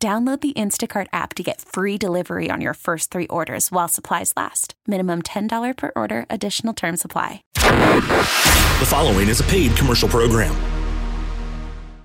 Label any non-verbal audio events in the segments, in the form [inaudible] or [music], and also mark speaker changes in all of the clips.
Speaker 1: Download the Instacart app to get free delivery on your first three orders while supplies last. Minimum $10 per order, additional term supply.
Speaker 2: The following is a paid commercial program.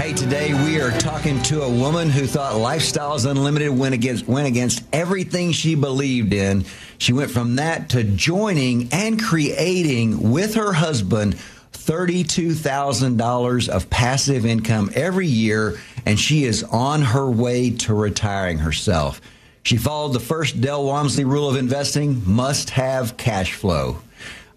Speaker 3: Hey, today we are talking to a woman who thought Lifestyles Unlimited went against went against everything she believed in. She went from that to joining and creating with her husband $32,000 of passive income every year, and she is on her way to retiring herself. She followed the first Del Walmsley rule of investing must have cash flow.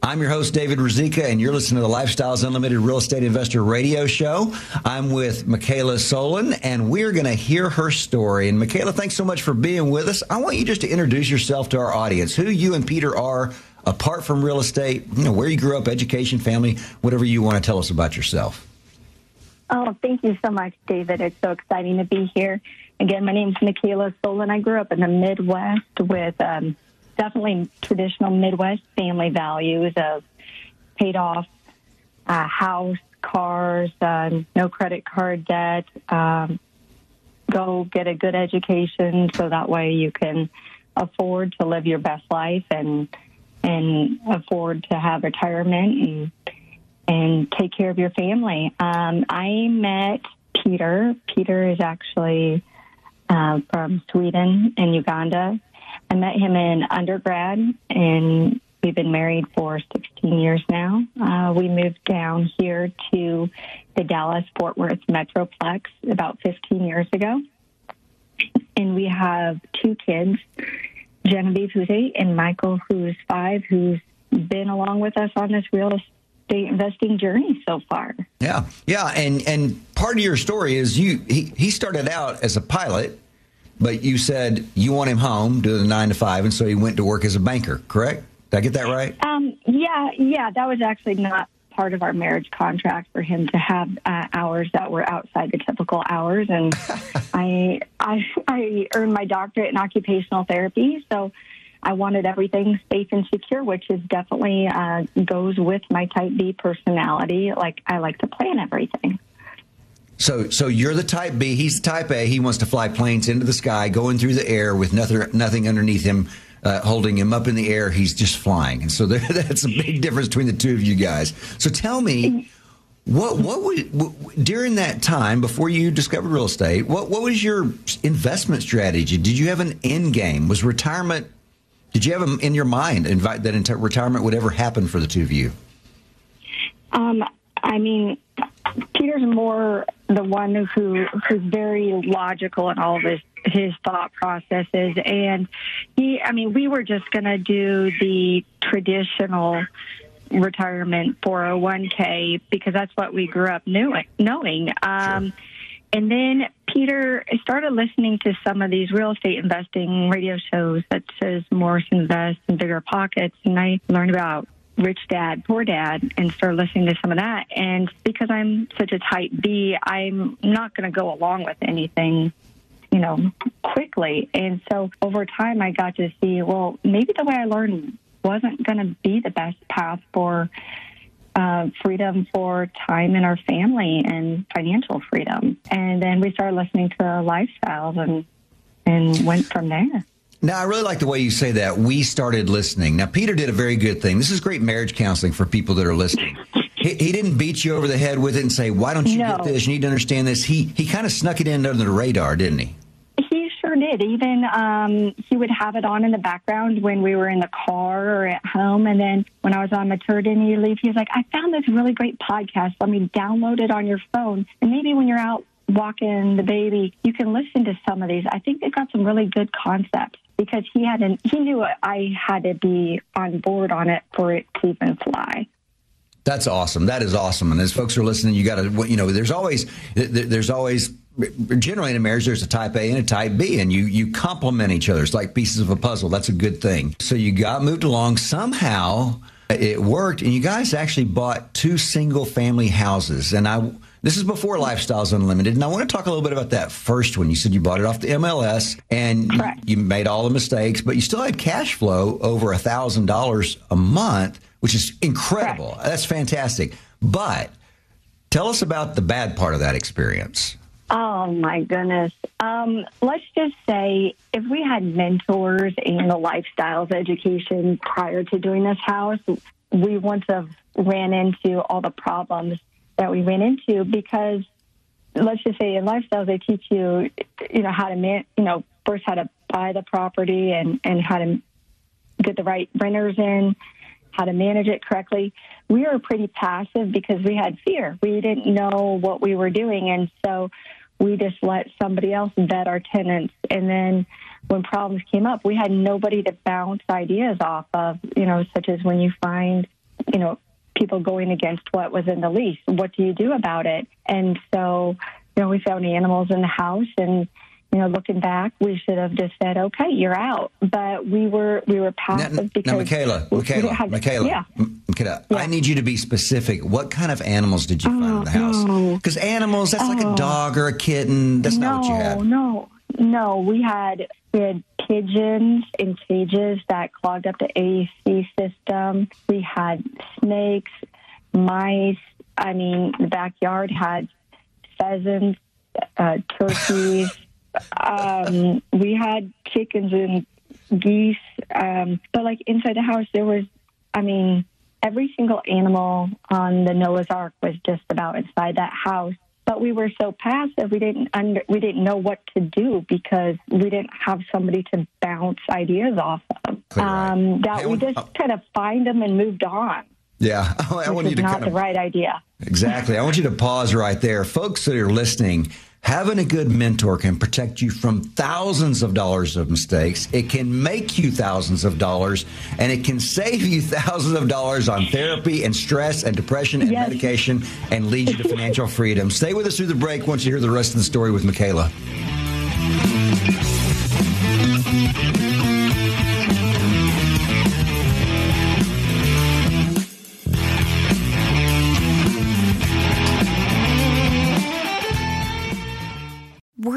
Speaker 3: I'm your host, David Ruzicka, and you're listening to the Lifestyles Unlimited Real Estate Investor Radio Show. I'm with Michaela Solon, and we're going to hear her story. And Michaela, thanks so much for being with us. I want you just to introduce yourself to our audience, who you and Peter are apart from real estate, you know, where you grew up, education, family, whatever you want to tell us about yourself.
Speaker 4: Oh, thank you so much, David. It's so exciting to be here. Again, my name is Michaela Solon. I grew up in the Midwest with um, definitely traditional Midwest family values of paid off uh, house, cars, uh, no credit card debt, um, go get a good education so that way you can afford to live your best life and and afford to have retirement and and take care of your family. Um, I met Peter. Peter is actually uh, from Sweden and Uganda. I met him in undergrad, and we've been married for 16 years now. Uh, we moved down here to the Dallas Fort Worth Metroplex about 15 years ago. And we have two kids Genevieve, who's eight, and Michael, who's five, who's been along with us on this real estate investing journey so far.
Speaker 3: Yeah, yeah, and and part of your story is you he, he started out as a pilot but you said you want him home doing the nine to five, and so he went to work as a banker. Correct? Did I get that right?
Speaker 4: Um, yeah, yeah. That was actually not part of our marriage contract for him to have uh, hours that were outside the typical hours, and [laughs] I, I, I earned my doctorate in occupational therapy, so. I wanted everything safe and secure, which is definitely uh, goes with my type B personality. Like I like to plan everything.
Speaker 3: So, so you're the type B. He's the type A. He wants to fly planes into the sky, going through the air with nothing, nothing underneath him, uh, holding him up in the air. He's just flying, and so [laughs] there, that's a big difference between the two of you guys. So, tell me, what what would during that time before you discovered real estate? What what was your investment strategy? Did you have an end game? Was retirement? Did you have in your mind invite that retirement would ever happen for the two of you?
Speaker 4: Um, I mean, Peter's more the one who who's very logical in all of his his thought processes, and he. I mean, we were just going to do the traditional retirement 401k because that's what we grew up knowing. knowing. Um, sure. And then Peter started listening to some of these real estate investing radio shows that says Morris Invest and Bigger Pockets, and I learned about Rich Dad, Poor Dad, and start listening to some of that. And because I'm such a type B, I'm not going to go along with anything, you know, quickly. And so over time, I got to see, well, maybe the way I learned wasn't going to be the best path for uh, freedom for time in our family and financial freedom. And then we started listening to lifestyles and and went from there.
Speaker 3: Now, I really like the way you say that. We started listening. Now, Peter did a very good thing. This is great marriage counseling for people that are listening. he, he, didn't beat you over the head with it and say, "Why don't you no. get this? You need to understand this." He he kind of snuck it in under the radar, didn't he?
Speaker 4: He sure did. Even um, he would have it on in the background when we were in the car or at home. And then when I was on maternity leave, he was like, "I found this really great podcast. Let me download it on your phone, and maybe when you're out walking the baby, you can listen to some of these. I think they've got some really good concepts." Because he had an, he knew I had to be on board on it for it to even fly.
Speaker 3: That's awesome. That is awesome. And as folks are listening, you got to, you know, there's always, there's always, generally in a marriage, there's a type A and a type B, and you you complement each other. It's like pieces of a puzzle. That's a good thing. So you got moved along somehow. It worked, and you guys actually bought two single family houses. And I, this is before Lifestyles Unlimited, and I want to talk a little bit about that first one. You said you bought it off the MLS, and you, you made all the mistakes, but you still had cash flow over a thousand dollars a month which is incredible. Correct. That's fantastic. But tell us about the bad part of that experience.
Speaker 4: Oh my goodness. Um, let's just say if we had mentors in the lifestyles education prior to doing this house, we wouldn't have ran into all the problems that we went into because let's just say in lifestyles they teach you you know how to man you know first how to buy the property and and how to get the right renters in how to manage it correctly. We were pretty passive because we had fear. We didn't know what we were doing. And so we just let somebody else vet our tenants. And then when problems came up, we had nobody to bounce ideas off of, you know, such as when you find, you know, people going against what was in the lease. What do you do about it? And so, you know, we found animals in the house and you know, looking back, we should have just said, "Okay, you're out." But we were we were passive now, because
Speaker 3: now, Michaela, Michaela, have, Michaela, yeah. Michaela, yeah. I need you to be specific. What kind of animals did you oh, find in the oh, house? Because animals, that's oh. like a oh. dog or a kitten. That's
Speaker 4: no,
Speaker 3: not what you had.
Speaker 4: No, no, no, we had we had pigeons in cages that clogged up the AC system. We had snakes, mice. I mean, the backyard had pheasants, uh, turkeys [laughs] um, we had chickens and geese, um, but like inside the house, there was, I mean, every single animal on the Noah's Ark was just about inside that house. But we were so passive, we didn't under, we didn't know what to do because we didn't have somebody to bounce ideas off of. Um, that hey, we just uh, kind of find them and moved on.
Speaker 3: Yeah, [laughs]
Speaker 4: I want you to not kind of, the right idea.
Speaker 3: Exactly. I want you to pause right there, folks that are listening. Having a good mentor can protect you from thousands of dollars of mistakes. It can make you thousands of dollars, and it can save you [laughs] thousands of dollars on therapy and stress and depression and yes. medication and lead you to [laughs] financial freedom. Stay with us through the break once you hear the rest of the story with Michaela.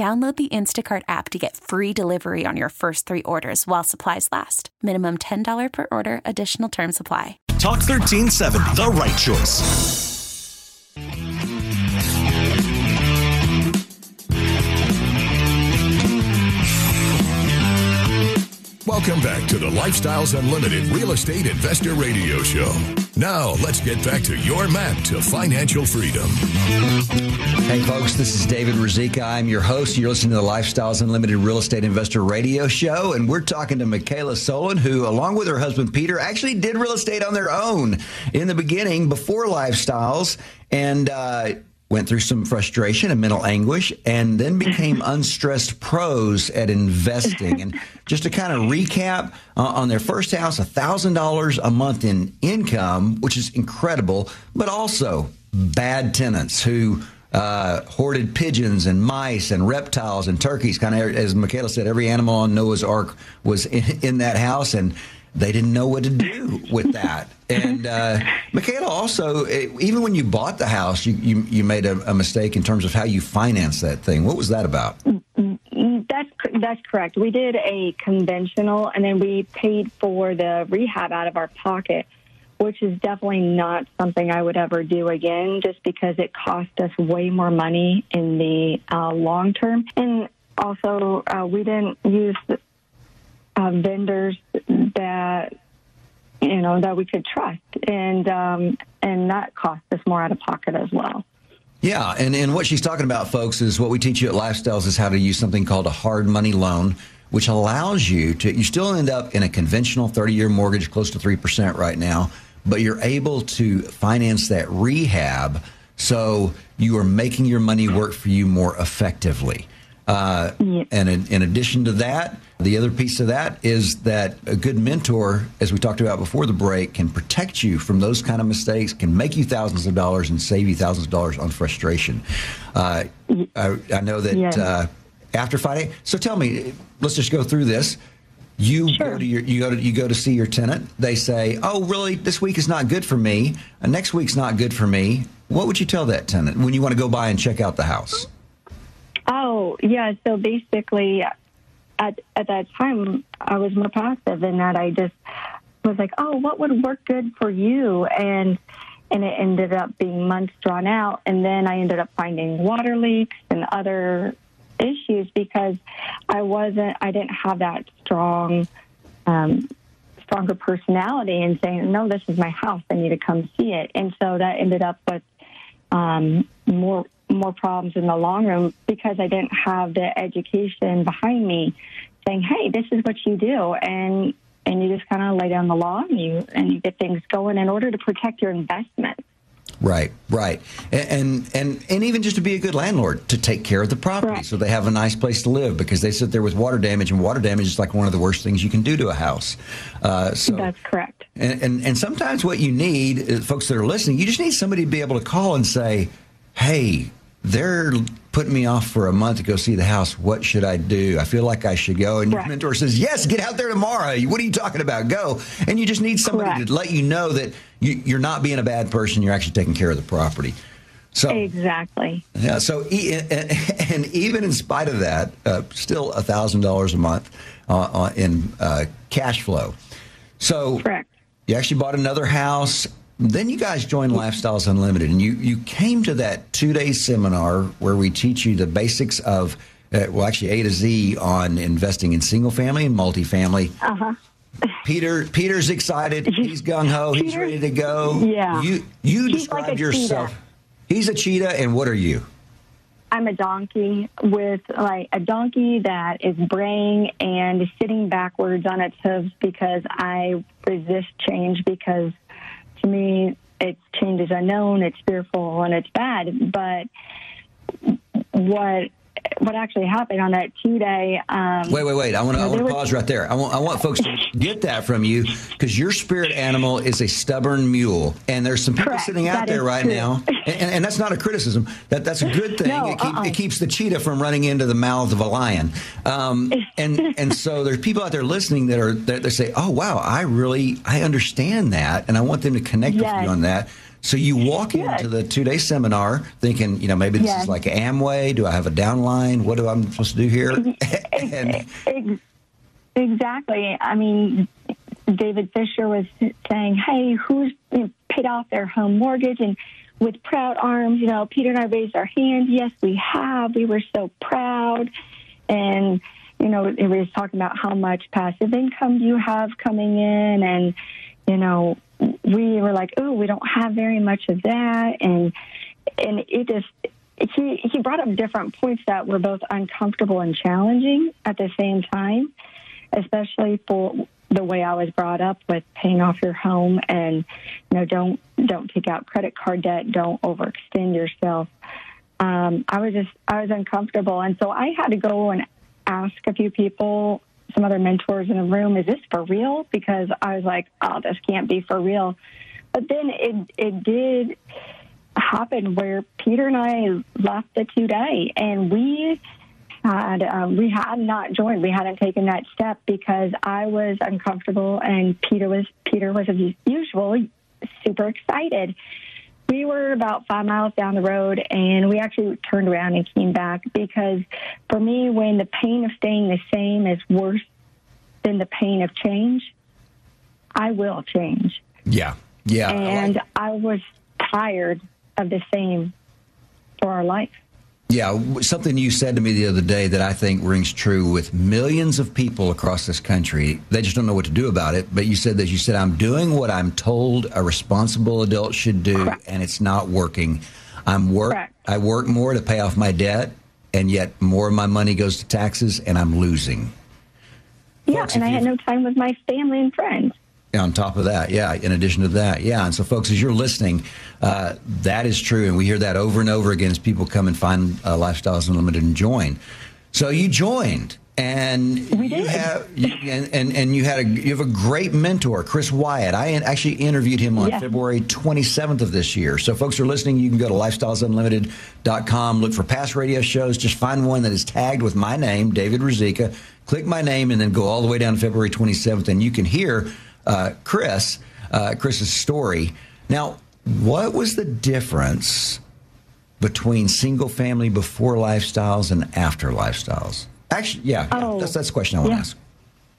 Speaker 1: Download the Instacart app to get free delivery on your first three orders while supplies last. Minimum $10 per order, additional term supply.
Speaker 2: Talk 1370, the right choice.
Speaker 5: Welcome back to the Lifestyles Unlimited Real Estate Investor Radio Show. Now, let's get back to your map to financial freedom.
Speaker 3: Hey, folks, this is David Ruzicka. I'm your host. You're listening to the Lifestyles Unlimited Real Estate Investor Radio Show, and we're talking to Michaela Solon, who, along with her husband Peter, actually did real estate on their own in the beginning before Lifestyles. And, uh, went through some frustration and mental anguish, and then became [laughs] unstressed pros at investing. And just to kind of recap, uh, on their first house, $1,000 a month in income, which is incredible, but also bad tenants who uh, hoarded pigeons and mice and reptiles and turkeys. Kind of, as Michaela said, every animal on Noah's Ark was in, in that house, and they didn't know what to do with that. And uh, Michaela, also, eh, even when you bought the house, you you, you made a, a, mistake in terms of how you financed that thing. What was that about?
Speaker 4: That's that's correct. We did a conventional, and then we paid for the rehab out of our pocket, which is definitely not something I would ever do again, just because it cost us way more money in the uh, long term, and also uh, we didn't use uh, vendors that you know that we could trust, and um, and that cost us more out of pocket as well.
Speaker 3: Yeah, and, and what she's talking about, folks, is what we teach you at Lifestyles is how to use something called a hard money loan, which allows you to you still end up in a conventional 30 year mortgage close to 3% right now, but you're able to finance that rehab so you are making your money work for you more effectively. Uh, yeah. And in, in, addition to that, the other piece of that is that a good mentor, as we talked about before the break, can protect you from those kind of mistakes, can make you thousands of dollars and save you thousands of dollars on frustration. Uh, I, I, know that yeah. uh, after Friday. So tell me, let's just go through this. You sure. go to your, you go to you go to see your tenant. They say, "Oh, really? This week is not good for me. Next week's not good for me." What would you tell that tenant when you want to go by and check out the house?
Speaker 4: Oh, yeah. So basically, at at that time, I was more passive in that I just was like, "Oh, what would work good for you?" and and it ended up being months drawn out. And then I ended up finding water leaks and other issues because I wasn't, I didn't have that strong, um, stronger personality and saying, no, this is my house. I need to come see it. And so that ended up with um, more more problems in the long run because I didn't have the education behind me saying, "Hey, this is what you do," and and you just kind of lay down the law and you and you get things going in order to protect your investment.
Speaker 3: Right, right, and, and and even just to be a good landlord to take care of the property, Correct. so they have a nice place to live. Because they sit there with water damage, and water damage is like one of the worst things you can do to a house.
Speaker 4: Uh, so that's correct.
Speaker 3: And, and and sometimes what you need, uh, folks that are listening, you just need somebody to be able to call and say, "Hey, they're putting me off for a month to go see the house. What should I do? I feel like I should go. And your mentor says, Yes, get out there tomorrow. What are you talking about? Go. And you just need somebody Correct. to let you know that you, are not being a bad person. You're actually taking care of the property. So
Speaker 4: exactly.
Speaker 3: Yeah. So [laughs] and, even in spite of that, uh, still a thousand dollars a month uh, in uh, cash flow. So
Speaker 4: Correct.
Speaker 3: you actually bought another house then you guys joined Lifestyles Unlimited, and you, you came to that two day seminar where we teach you the basics of, uh, well, actually A to Z on investing in single family and multifamily.
Speaker 4: Uh huh.
Speaker 3: Peter Peter's excited. [laughs] He's gung ho. He's ready to go.
Speaker 4: Yeah.
Speaker 3: You you he's describe like yourself. Cheetah. He's a cheetah, and what are you?
Speaker 4: I'm a donkey with like a donkey that is braying and sitting backwards on its hooves because I resist change because to me, it's change is unknown, it's fearful, and it's bad. But what what actually happened on that two day. Um,
Speaker 3: wait, wait, wait! I want to was... pause right there. I want I want folks to [laughs] get that from you because your spirit animal is a stubborn mule, and there's some people
Speaker 4: Correct.
Speaker 3: sitting out
Speaker 4: that
Speaker 3: there right
Speaker 4: true.
Speaker 3: now, [laughs] and, and, that's not a criticism. That that's a good thing.
Speaker 4: No,
Speaker 3: it, keep,
Speaker 4: uh-uh.
Speaker 3: it, keeps the cheetah from running into the mouth of a lion. Um, [laughs] and and so there's people out there listening that are that they say, oh wow, I really I understand that, and I want them to connect yes. with you on that. So you walk into the two day seminar thinking, you know, maybe this yes. is like Amway. Do I have a downline? What do I supposed to do here? [laughs]
Speaker 4: and, exactly. I mean, David Fisher was saying, "Hey, who's paid off their home mortgage?" And with proud arms, you know, Peter and I raised our hands. Yes, we have. We were so proud, and you know, he was talking about how much passive income you have coming in, and you know, we were like, oh, we don't have very much of that, and and it just he he brought up different points that were both uncomfortable and challenging at the same time, especially for the way I was brought up with paying off your home and you know don't don't take out credit card debt, don't overextend yourself. Um, I was just I was uncomfortable, and so I had to go and ask a few people, some other mentors in the room, is this for real? Because I was like, oh, this can't be for real. But then it it did happen where Peter and I left the today, and we had um, we had not joined. We hadn't taken that step because I was uncomfortable, and Peter was Peter was as usual super excited. We were about five miles down the road, and we actually turned around and came back because for me, when the pain of staying the same is worse than the pain of change, I will change.
Speaker 3: Yeah, yeah.
Speaker 4: And I, like- I was tired of the same for our life.
Speaker 3: Yeah, something you said to me the other day that I think rings true with millions of people across this country. They just don't know what to do about it. But you said that you said, I'm doing what I'm told a responsible adult should do, Correct. and it's not working. I'm work. Correct. I work more to pay off my debt, and yet more of my money goes to taxes, and I'm losing.
Speaker 4: Yeah, Folks, and I had no time with my family and friends
Speaker 3: on top of that, yeah. In addition to that, yeah. And so, folks, as you're listening, uh, that is true, and we hear that over and over again as people come and find uh, Lifestyles Unlimited and join. So you joined, and you have, you, and, and and you had a you have a great mentor, Chris Wyatt. I actually interviewed him on February 27th of this year. So, folks are listening, you can go to lifestylesunlimited.com, look for past radio shows, just find one that is tagged with my name, David Ruzicka. Click my name, and then go all the way down to February 27th, and you can hear uh, Chris, uh, Chris's story. Now, what was the difference between single family before lifestyles and after lifestyles? Actually, yeah, oh, that's that's the question I want
Speaker 4: yeah.
Speaker 3: to ask.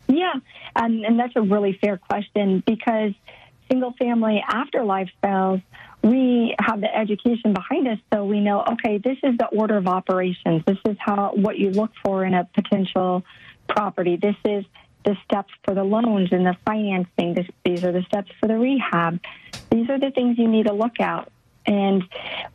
Speaker 4: Yeah, and, and that's a really fair question because single family after lifestyles, we have the education behind us, so we know okay, this is the order of operations. This is how what you look for in a potential property. This is the steps for the loans and the financing. This, these are the steps for the rehab. These are the things you need to look at. And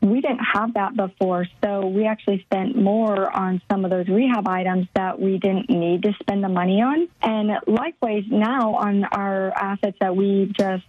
Speaker 4: we didn't have that before, so we actually spent more on some of those rehab items that we didn't need to spend the money on. And likewise, now on our assets that we just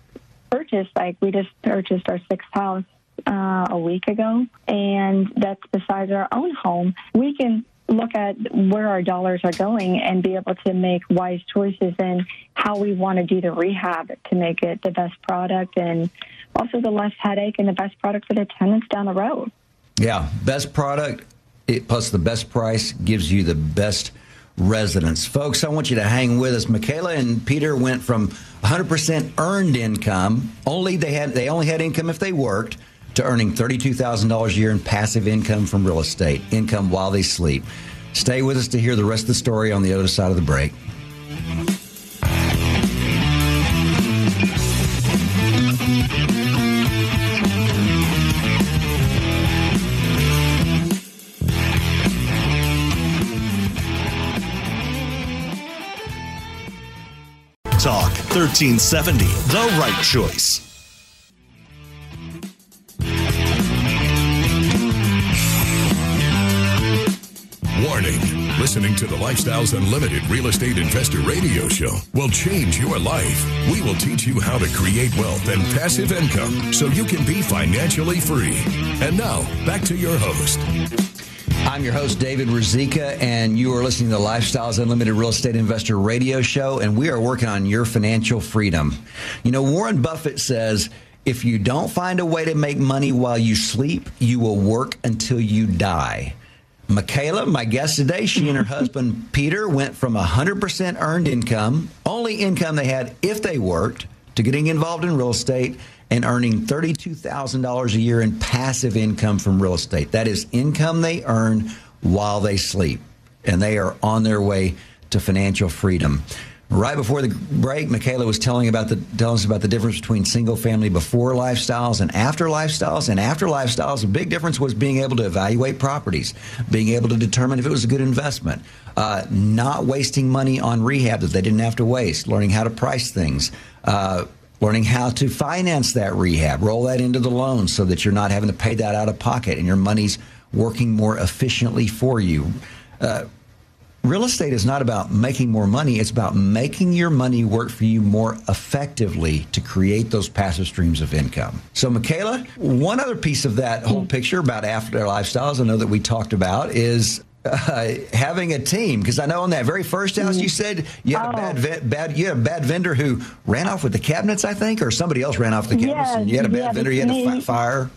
Speaker 4: purchased, like we just purchased our sixth house uh, a week ago, and that's besides our own home, we can look at where our dollars are going and be able to make wise choices in how we want to do the rehab to make it the best product and also the less headache and the best product for the tenants down the road.
Speaker 3: Yeah, best product it, plus the best price gives you the best residents. Folks, I want you to hang with us. Michaela and Peter went from 100% earned income, only they had they only had income if they worked to earning $32,000 a year in passive income from real estate, income while they sleep. Stay with us to hear the rest of the story on the other side of the break.
Speaker 2: Talk 1370, the right choice.
Speaker 5: Lifestyles Unlimited Real Estate Investor Radio Show will change your life. We will teach you how to create wealth and passive income so you can be financially free. And now, back to your host.
Speaker 3: I'm your host, David Ruzicka, and you are listening to the Lifestyles Unlimited Real Estate Investor Radio Show, and we are working on your financial freedom. You know, Warren Buffett says, if you don't find a way to make money while you sleep, you will work until you die. Michaela, my guest today, she and her [laughs] husband Peter went from 100% earned income, only income they had if they worked, to getting involved in real estate and earning $32,000 a year in passive income from real estate. That is income they earn while they sleep. And they are on their way to financial freedom. Right before the break, Michaela was telling about the telling us about the difference between single family before lifestyles and after lifestyles. And after lifestyles, a big difference was being able to evaluate properties, being able to determine if it was a good investment, uh, not wasting money on rehab that they didn't have to waste, learning how to price things. Uh, learning how to finance that rehab, roll that into the loan so that you're not having to pay that out of pocket and your money's working more efficiently for you. Uh, real estate is not about making more money. It's about making your money work for you more effectively to create those passive streams of income. So, Michaela, one other piece of that whole picture about after lifestyles I know that we talked about is uh, having a team because I know on that very first house you said you had
Speaker 4: Oh.
Speaker 3: a bad, ve- bad you had a bad vendor who ran off with the cabinets I think or somebody else ran off the cabinets
Speaker 4: Yes,
Speaker 3: and you had a bad
Speaker 4: yeah,
Speaker 3: vendor you had a fi- fire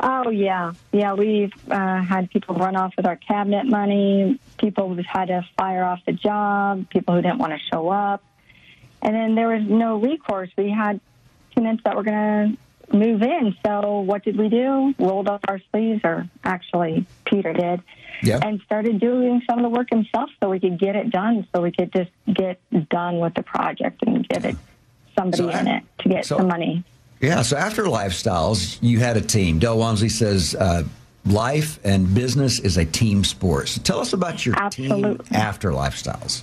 Speaker 4: Oh yeah, yeah. We've uh, had people run off with our cabinet money. People who've had to fire off the job. People who didn't want to show up, and then there was no recourse. We had tenants that were going to move in. So what did we do? Rolled up our sleeves, or actually Peter did,
Speaker 3: Yep.
Speaker 4: and started doing some of the work himself, so we could get it done. So we could just get done with the project and get it somebody
Speaker 3: So
Speaker 4: in it to get
Speaker 3: so-
Speaker 4: some money.
Speaker 3: Yeah, so after Lifestyles, you had a team. Del Walmsley says uh, life and business is a team sport. So tell us about your team after Lifestyles.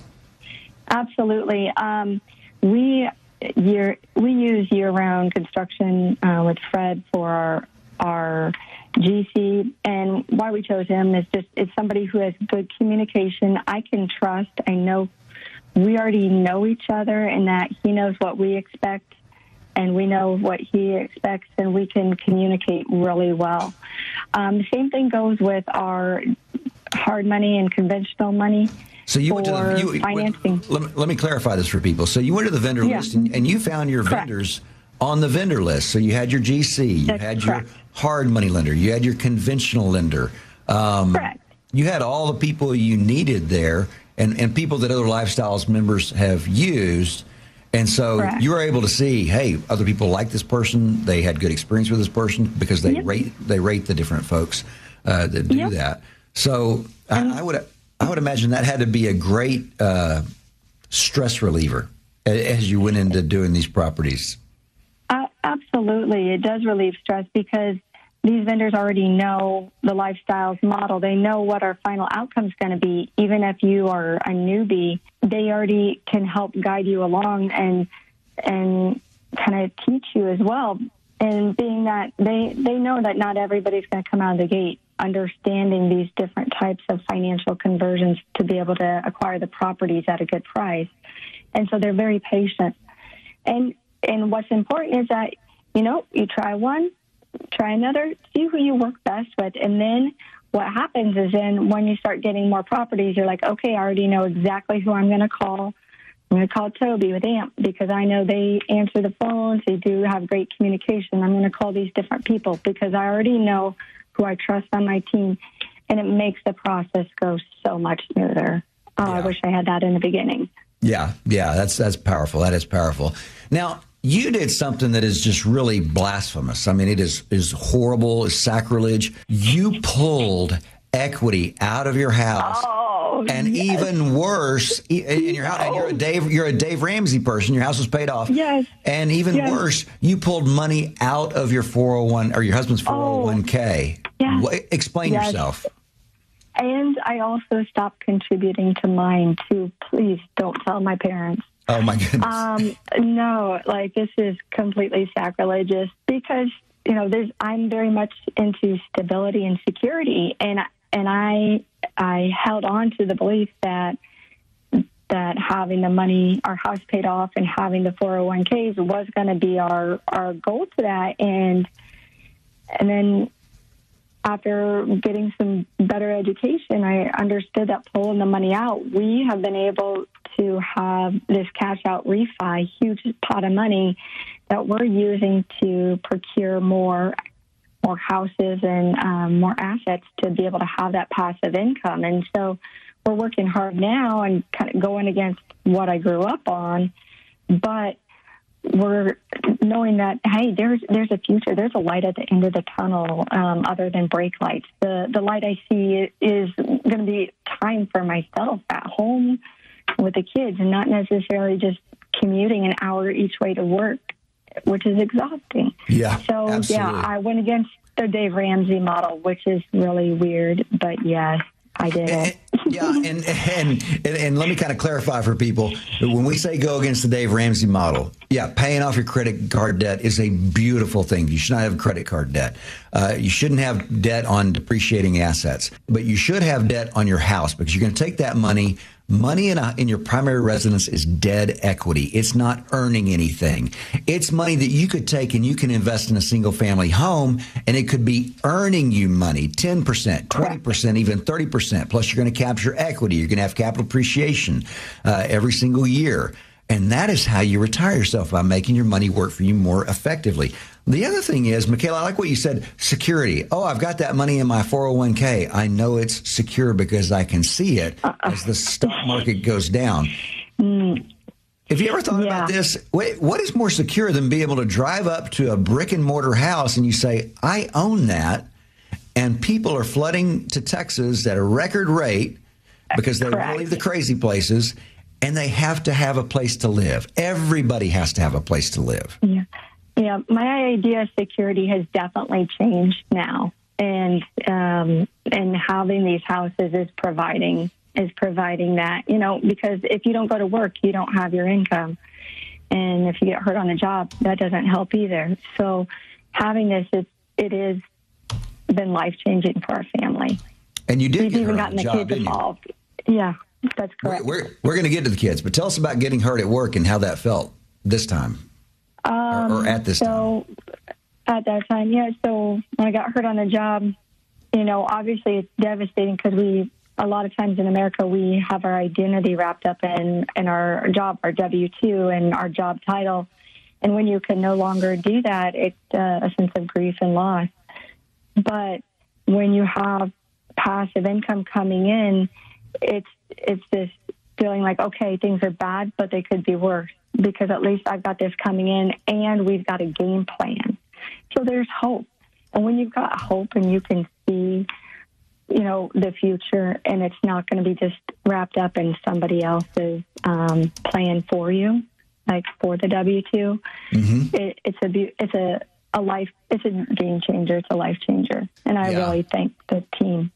Speaker 4: Absolutely. Um, we year we use year-round construction uh, with Fred for our our GC, and why we chose him is just it's somebody who has good communication. I can trust. I know we already know each other, and that he knows what we expect, and we know what he expects, and we can communicate really well. Um, the same thing goes with our hard money and conventional money.
Speaker 3: So you went to the you,
Speaker 4: financing.
Speaker 3: Let me, let me clarify this for people. So you went to the vendor
Speaker 4: Yeah.
Speaker 3: list and, and you found your
Speaker 4: Correct.
Speaker 3: vendors on the vendor list. So you had your GC, you
Speaker 4: That's
Speaker 3: had
Speaker 4: correct.
Speaker 3: your hard money lender, you had your conventional lender. Um,
Speaker 4: Correct.
Speaker 3: You had all the people you needed there, and, and people that other lifestyles members have used. And so
Speaker 4: Correct.
Speaker 3: you were able to see, hey, other people like this person. They had good experience with this person because they
Speaker 4: Yep.
Speaker 3: rate they rate the different folks uh, that do
Speaker 4: Yep.
Speaker 3: that. So I, I would I would imagine that had to be a great uh, stress reliever as you went into doing these properties.
Speaker 4: Uh, absolutely. It does relieve stress because these vendors already know the lifestyles model. They know what our final outcome is going to be. Even if you are a newbie, they already can help guide you along and and kind of teach you as well. And being that they they know that not everybody's going to come out of the gate understanding these different types of financial conversions to be able to acquire the properties at a good price. And so they're very patient. And and what's important is that you know you try one, try another, see who you work best with, and then what happens is then when you start getting more properties, you're like, okay, I already know exactly who I'm going to call. I'm going to call Toby with AMP because I know they answer the phones. They do have great communication. I'm going to call these different people because I already know who I trust on my team, and it makes the process go so much smoother. Oh, I wish I had that in the beginning.
Speaker 3: Yeah, yeah, that's that's powerful. That is powerful. Now you did something that is just really blasphemous. I mean, it is is horrible, is sacrilege. You pulled equity out of your house.
Speaker 4: Oh,
Speaker 3: And even worse, in your house, and you're a Dave, you're a Dave Ramsey person. Your house was paid off.
Speaker 4: Yes.
Speaker 3: And even
Speaker 4: Yes.
Speaker 3: worse, you pulled money out of your 401 or your husband's 401k.
Speaker 4: Yes.
Speaker 3: Wha- Explain
Speaker 4: Yes.
Speaker 3: yourself.
Speaker 4: And I also stopped contributing to mine too. Please don't tell my parents.
Speaker 3: Oh my goodness.
Speaker 4: Um, no, like this is completely sacrilegious because you know there's I'm very much into stability and security, and and I I held on to the belief that that having the money, our house paid off, and having the 401ks was going to be our our goal to that, and and then after getting some better education, I understood that pulling the money out, we have been able to have this cash out refi, huge pot of money that we're using to procure more more houses and um, more assets to be able to have that passive income. And so we're working hard now and kind of going against what I grew up on, but we're knowing that hey, there's there's a future, there's a light at the end of the tunnel, um, other than brake lights. The the light I see is going to be time for myself at home with the kids, and not necessarily just commuting an hour each way to work, which is exhausting.
Speaker 3: yeah.
Speaker 4: So
Speaker 3: absolutely.
Speaker 4: yeah, I went against the Dave Ramsey model, which is really weird, but yes, I did it.
Speaker 3: yeah, [laughs] and, and, and and let me kind of clarify for people when we say go against the Dave Ramsey model. Yeah, paying off your credit card debt is a beautiful thing. You should not have credit card debt. Uh, you shouldn't have debt on depreciating assets, but you should have debt on your house because you're going to take that money Money in, a, in your primary residence is dead equity. It's not earning anything. It's money that you could take and you can invest in a single family home and it could be earning you money 10%, 20%, even 30%. Plus, you're going to capture equity. You're going to have capital appreciation uh, every single year. And that is how you retire yourself by making your money work for you more effectively. The other thing is, Michaela, I like what you said security. Oh, I've got that money in my 401k. I know it's secure because I can see it uh-uh. as the stock market goes down. Mm. Have you ever thought yeah. about this? Wait, what is more secure than being able to drive up to a brick and mortar house and you say, I own that, and people are flooding to Texas at a record rate because they want to leave the crazy places and they have to have a place to live. Everybody has to have a place to live.
Speaker 4: Yeah. Yeah, my idea of security has definitely changed now, and um, and having these houses is providing is providing that. You know, because if you don't go to work, you don't have your income, and if you get hurt on the job, that doesn't help either. So, having this, it, it is been life changing for our family.
Speaker 3: And you did
Speaker 4: We've even gotten the job, kids involved. Yeah, that's correct.
Speaker 3: We're, we're, we're going to get to the kids, but tell us about getting hurt at work and how that felt this time.
Speaker 4: Um,
Speaker 3: or, or, at this
Speaker 4: so,
Speaker 3: time?
Speaker 4: At that time, yeah. So when I got hurt on the job, you know, obviously it's devastating because we, a lot of times in America, we have our identity wrapped up in, in our job, our W 2 and our job title. And when you can no longer do that, it's uh, a sense of grief and loss. But when you have passive income coming in, it's it's this feeling like okay, things are bad, but they could be worse because at least I've got this coming in and we've got a game plan. So there's hope. And when you've got hope and you can see, you know, the future and it's not going to be just wrapped up in somebody else's um, plan for you, like for the W 2, mm-hmm. it, it's a, it's a, a life, it's a game changer. It's a life changer. And I yeah. really thank the team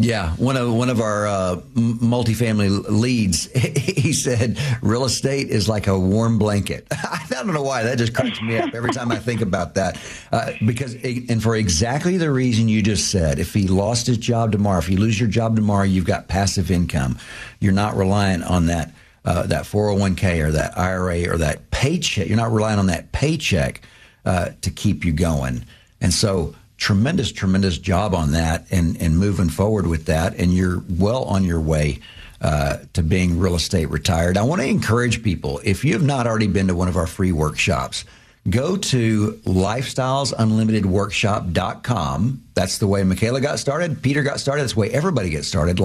Speaker 3: yeah, one of one of our uh, multifamily leads, [laughs] he said, "Real estate is like a warm blanket." [laughs] I don't know why that just cracks me up every time I think about that, uh, because and for exactly the reason you just said, if he lost his job tomorrow, if you lose your job tomorrow, you've got passive income. You're not reliant on that uh, that 401k or that IRA or that paycheck. You're not relying on that paycheck uh, to keep you going, and so tremendous, tremendous job on that and, and moving forward with that. And you're well on your way uh, to being real estate retired. I want to encourage people if you have not already been to one of our free workshops, go to lifestylesunlimitedworkshop.com. That's the way Michaela got started. Peter got started. That's the way everybody gets started.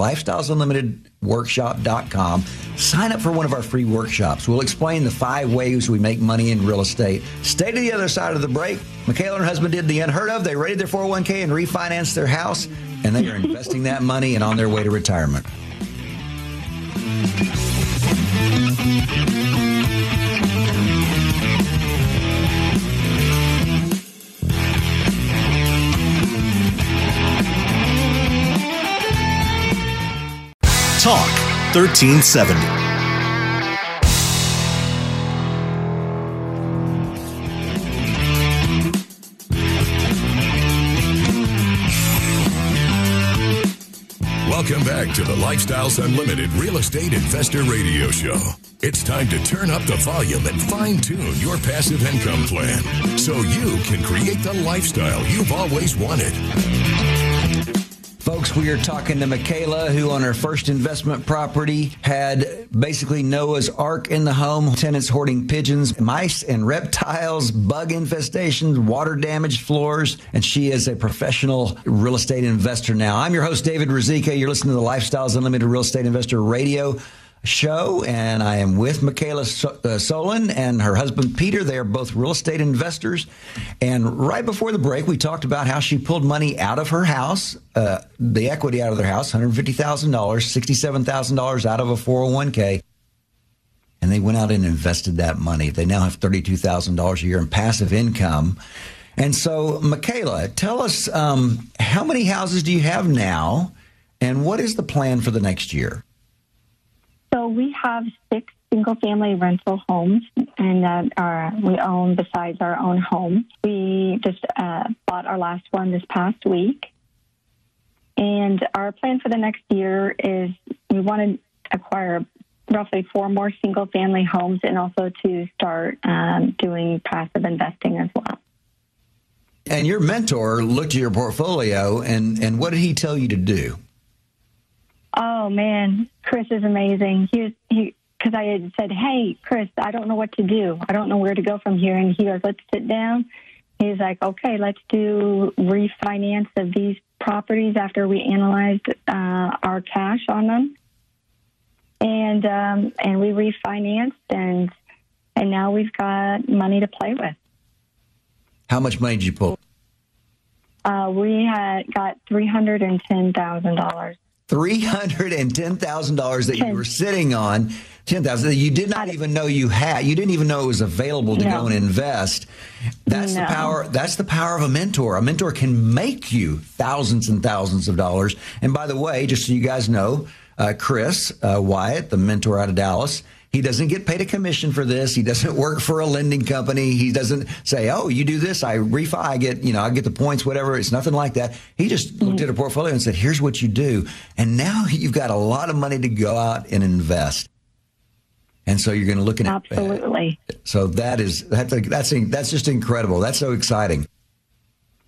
Speaker 3: Lifestylesunlimitedworkshop.com. Sign up for one of our free workshops. We'll explain the five ways we make money in real estate. Stay to the other side of the break. Michaela and her husband did the unheard of. They raided their 401k and refinanced their house, and they are investing that money and on their way to retirement.
Speaker 2: Talk 1370.
Speaker 5: Welcome back to the Lifestyles Unlimited Real Estate Investor Radio Show. It's time to turn up the volume and fine tune your passive income plan so you can create the lifestyle you've always wanted.
Speaker 3: Folks, we are talking to Michaela, who on her first investment property had basically Noah's Ark in the home, tenants hoarding pigeons, mice and reptiles, bug infestations, water damaged floors, and she is a professional real estate investor now. I'm your host, David Ruzicka. You're listening to the Lifestyles Unlimited Real Estate Investor Radio show, and I am with Michaela uh, Solon and her husband Peter. They are both real estate investors. And right before the break, we talked about how she pulled money out of her house, uh, the equity out of their house, $150,000, $67,000 out of a 401k. And they went out and invested that money. They now have $32,000 a year in passive income. And so, Michaela, tell us um, how many houses do you have now? And what is the plan for the next year?
Speaker 4: So we have six single family rental homes and that are we own besides our own home. We just uh, bought our last one this past week. And our plan for the next year is we want to acquire roughly four more single family homes and also to start um, doing passive investing as well.
Speaker 3: And your mentor looked at your portfolio and, and what did he tell you to do?
Speaker 4: Oh man, Chris is amazing. He was, he because I had said, "Hey, Chris, I don't know what to do. I don't know where to go from here." And he goes, "Let's sit down." He's like, "Okay, let's do refinance of these properties after we analyzed uh, our cash on them." and um, and we refinanced and and now we've got money to play with.
Speaker 3: How much money did you pull?
Speaker 4: Uh, we had got three hundred and ten thousand dollars.
Speaker 3: Three hundred and ten thousand dollars that you were sitting on. Ten thousand. You did not even know you had. You didn't even know it was available to
Speaker 4: No.
Speaker 3: go and invest. That's the power. That's the power of a mentor. A mentor can make you thousands and thousands of dollars. And by the way, just so you guys know, uh, Chris uh, Wyatt, the mentor out of Dallas. He doesn't get paid a commission for this. He doesn't [laughs] work for a lending company. He doesn't say, "Oh, you do this, I refi, I get, you know, I get the points, whatever." It's nothing like that. He just looked at a portfolio and said, "Here's what you do," and now [laughs] you've got a lot of money to go out and invest. And so you're going to look at
Speaker 4: Absolutely.
Speaker 3: so that is that's a, that's that's just incredible. That's so exciting.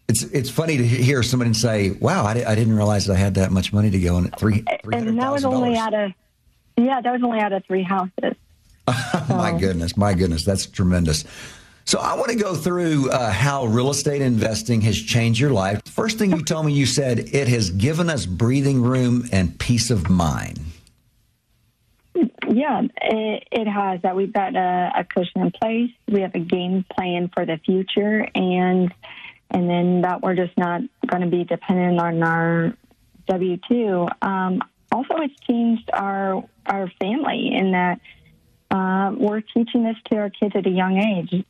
Speaker 3: It's it's funny to hear someone say, "Wow, I, I didn't realize I had that much money to go in three three
Speaker 4: And that was only
Speaker 3: dollars."
Speaker 4: out of yeah, that was only out of three houses. [laughs]
Speaker 3: My goodness, my goodness, that's tremendous. So I want to go through uh, how real estate investing has changed your life. First thing you told me, you said it has given us breathing room and peace of mind.
Speaker 4: Yeah, it, it has that. We've got a, a cushion in place. We have a game plan for the future, and and then that we're just not going to be dependent on our W two. Um, also, it's changed our our family in that uh, we're teaching this to our kids at a young age,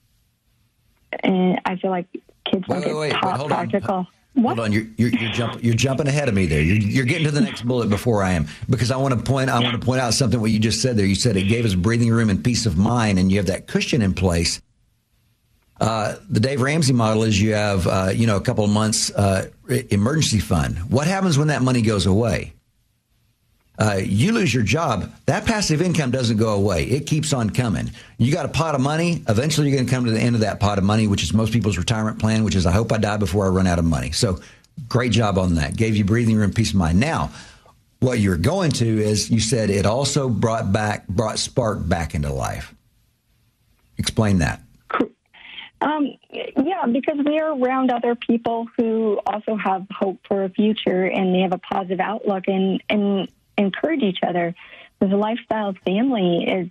Speaker 4: and I feel like kids
Speaker 3: Wait,
Speaker 4: don't
Speaker 3: wait,
Speaker 4: get
Speaker 3: wait, wait,
Speaker 4: taught
Speaker 3: hold on.
Speaker 4: practical.
Speaker 3: Hold on, you're you're, you're, jump, you're jumping ahead of me there. You're, you're getting to the next bullet before I am because I want to point I want to point out something what you just said there. You said it gave us breathing room and peace of mind, and you have that cushion in place. Uh, the Dave Ramsey model is you have uh, you know a couple of months uh, emergency fund. What happens when that money goes away? Uh, you lose your job, that passive income doesn't go away. It keeps on coming. You got a pot of money. Eventually, you're going to come to the end of that pot of money, which is most people's retirement plan, which is I hope I die before I run out of money. So, great job on that. Gave you breathing room, peace of mind. Now, what you're going to is you said it also brought back, brought spark back into life. Explain that.
Speaker 4: Um, yeah, because we are around other people who also have hope for a future and they have a positive outlook and, and encourage each other. Because a lifestyle family is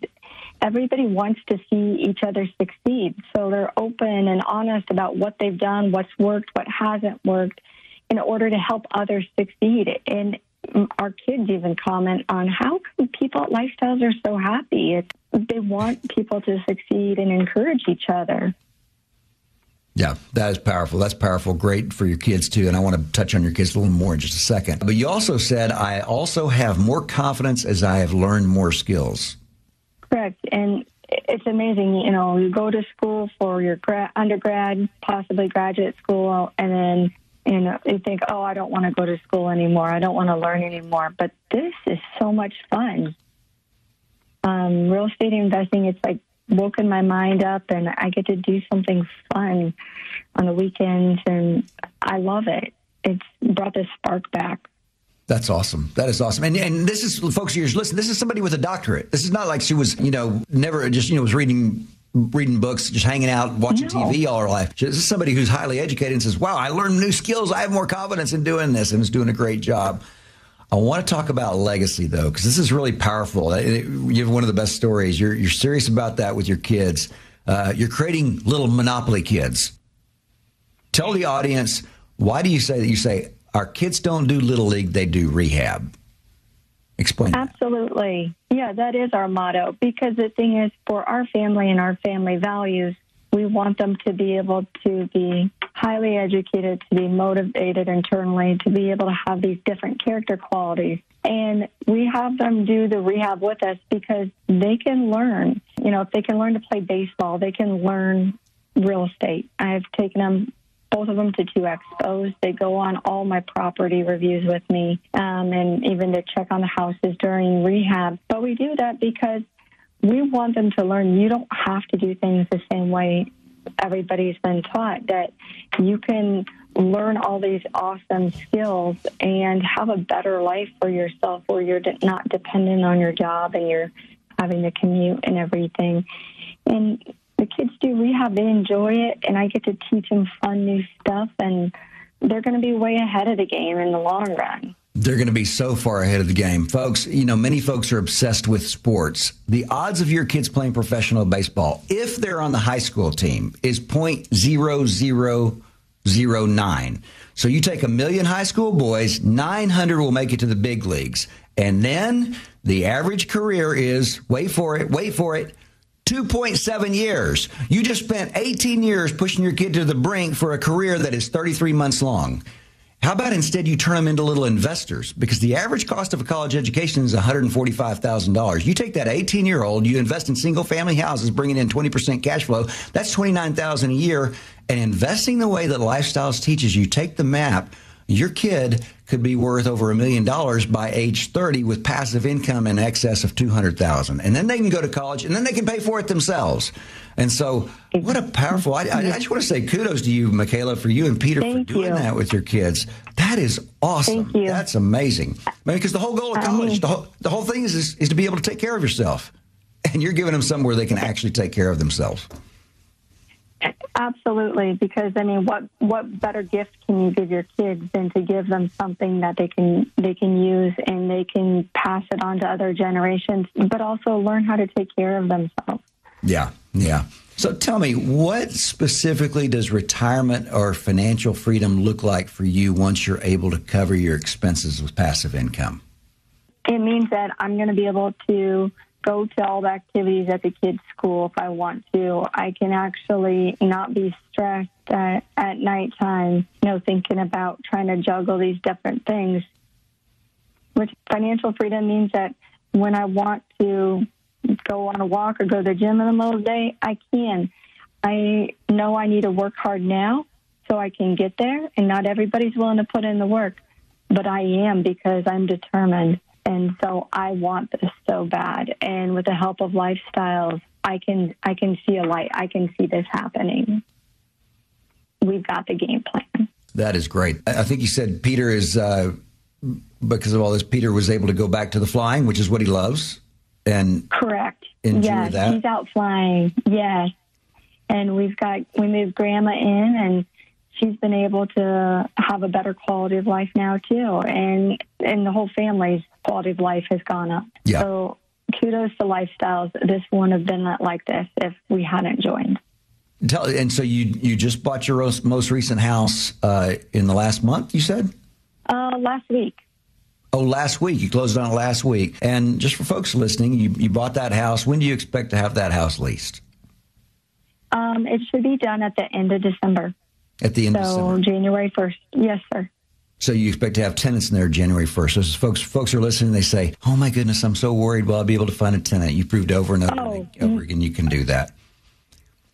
Speaker 4: everybody wants to see each other succeed. So they're open and honest about what they've done, what's worked, what hasn't worked, in order to help others succeed. And our kids even comment on how come people at lifestyles are so happy. It's, they want people to succeed and encourage each other.
Speaker 3: Yeah, that is powerful. That's powerful. Great for your kids too. And I want to touch on your kids a little more in just a second. But you also said, I also have more confidence as I have learned more skills.
Speaker 4: Correct. And it's amazing. You know, you go to school for your gra- undergrad, possibly graduate school, and then, you know, you think, oh, I don't want to go to school anymore. I don't want to learn anymore. But this is so much fun. Um, real estate investing, it's like woken my mind up, and I get to do something fun on the weekends, and I love it. It's brought this spark back.
Speaker 3: That's awesome. That is awesome. And and this is folks here listen, this is somebody with a doctorate. This is not like she was, you know, never just, you know, was reading reading books, just hanging out, watching
Speaker 4: No.
Speaker 3: TV all her life. This is somebody who's highly educated and says, "Wow, I learned new skills. I have more confidence in doing this and is doing a great job." I want to talk about legacy though, because this is really powerful. It- You have one of the best stories. You're you're serious about that with your kids. Uh, you're creating little monopoly kids. Tell the audience why do you say that? You say our kids don't do little league; they do rehab. Explain. that.
Speaker 4: Absolutely. Yeah, that is our motto because the thing is, for our family and our family values, we want them to be able to be highly educated, to be motivated internally, to be able to have these different character qualities. And we have them do the rehab with us because they can learn. You know, if they can learn to play baseball, they can learn real estate. I've taken them both of them to two expos. They go on all my property reviews with me, um, and even to check on the houses during rehab. But we do that because we want them to learn you don't have to do things the same way everybody's been taught that you can learn all these awesome skills and have a better life for yourself where you're not dependent on your job and you're having to commute and everything. And the kids do rehab, they enjoy it, and I get to teach them fun new stuff, and they're going to be way ahead of the game in the long run.
Speaker 3: They're going to be so far ahead of the game. Folks, you know, many folks are obsessed with sports. The odds of your kids playing professional baseball, if they're on the high school team, is 0.0009. So you take a million high school boys, 900 will make it to the big leagues. And then the average career is, wait for it, wait for it, 2.7 years. You just spent 18 years pushing your kid to the brink for a career that is 33 months long. How about instead you turn them into little investors? Because the average cost of a college education is $145,000. You take that 18 year old, you invest in single family houses, bringing in 20% cash flow. That's 29,000 a year. And investing the way that Lifestyles teaches you, take the map your kid could be worth over a million dollars by age 30 with passive income in excess of 200,000. And then they can go to college and then they can pay for it themselves. And so what a powerful, I, I, just want to say kudos to you, Michaela, for you and Peter
Speaker 4: Thank
Speaker 3: for doing
Speaker 4: you.
Speaker 3: that with your kids. That is awesome.
Speaker 4: Thank you.
Speaker 3: That's amazing. I mean, because the whole goal of
Speaker 4: I
Speaker 3: college,
Speaker 4: mean-
Speaker 3: the, whole, the whole thing is, is, is to be able to take care of yourself. And you're giving them somewhere they can actually take care of themselves.
Speaker 4: Absolutely, because I mean, what what better gift can you give your kids than to give them something that they can they can use and they can pass it on to other generations, but also learn how to take care of themselves.
Speaker 3: Yeah, yeah. So tell me, what specifically does retirement or financial freedom look like for you once you're able to cover your expenses with passive income?
Speaker 4: It means that I'm going to be able to go to all the activities at the kids' school if I want to. I can actually not be stressed at, at nighttime, you know, thinking about trying to juggle these different things. Which financial freedom means that when I want to go on a walk or go to the gym in the middle of the day, I can. I know I need to work hard now so I can get there, and not everybody's willing to put in the work, but I am because I'm determined. And so I want this so bad. And with the help of lifestyles, I can I can see a light. I can see this happening. We've got the game plan.
Speaker 3: That is great. I think you said Peter is, uh, because of all this, Peter was able to go back to the flying, which is what he loves. And
Speaker 4: Correct. Yes,
Speaker 3: that.
Speaker 4: he's out flying. Yes, and we've got we moved Grandma in, and she's been able to have a better quality of life now too, and and the whole family's quality of life has gone up.
Speaker 3: Yeah.
Speaker 4: So kudos to lifestyles. This wouldn't have been like this if we hadn't joined.
Speaker 3: tell, and so you you just bought your most, recent house uh, in the last month. You said.
Speaker 4: Uh, last week.
Speaker 3: Oh, last week. You closed on it last week. And just for folks listening, you, you bought that house. When do you expect to have that house leased?
Speaker 4: Um, it should be done at the end of December.
Speaker 3: At the end of
Speaker 4: So
Speaker 3: December.
Speaker 4: January first. Yes, sir.
Speaker 3: So you expect to have tenants in there January 1st. So as folks folks are listening, they say, oh my goodness, I'm so worried. Will I be able to find a tenant? You proved over and over,
Speaker 4: Oh,
Speaker 3: and over again you can do that.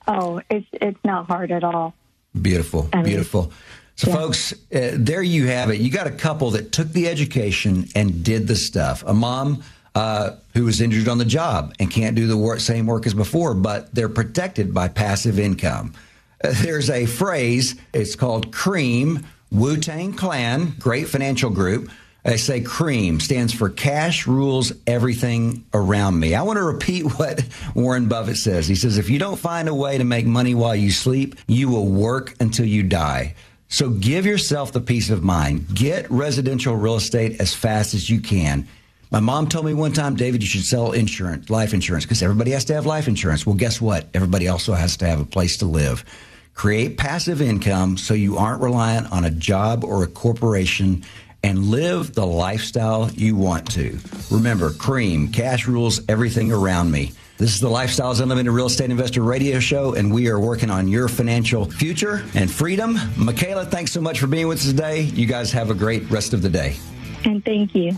Speaker 4: Oh, it's it's not hard at all.
Speaker 3: Beautiful,
Speaker 4: I mean,
Speaker 3: beautiful. So,
Speaker 4: yeah.
Speaker 3: folks, uh, there you have it. You got a couple that took the education and did the stuff. A mom uh, who was injured on the job and can't do the work, same work as before, but they're protected by passive income. Uh, there's a phrase, it's called CREAM, Wu Tang Clan, great financial group. They say CREAM stands for Cash Rules Everything Around Me. I want to repeat [laughs] what Warren Buffett says. He says, if you don't find a way to make money while you sleep, you will work until you die. So give yourself the peace of mind. Get residential real estate as fast as you can. My mom told me one time, David, you should sell insurance, life insurance, because everybody has to have life insurance. Well, guess what? Everybody also has to have a place to live. Create passive income so you aren't reliant on a job or a corporation and live the lifestyle you want to. Remember, Cream, cash rules everything around me. This is the Lifestyles Unlimited Real Estate Investor Radio Show, and we are working on your financial future and freedom. Michaela, thanks so much for being with us today. You guys have a great rest of the day.
Speaker 4: And thank you.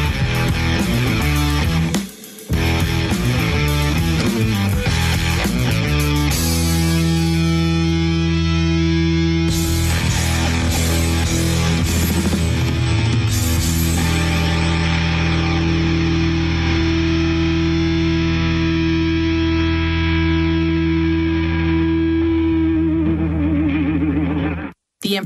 Speaker 6: The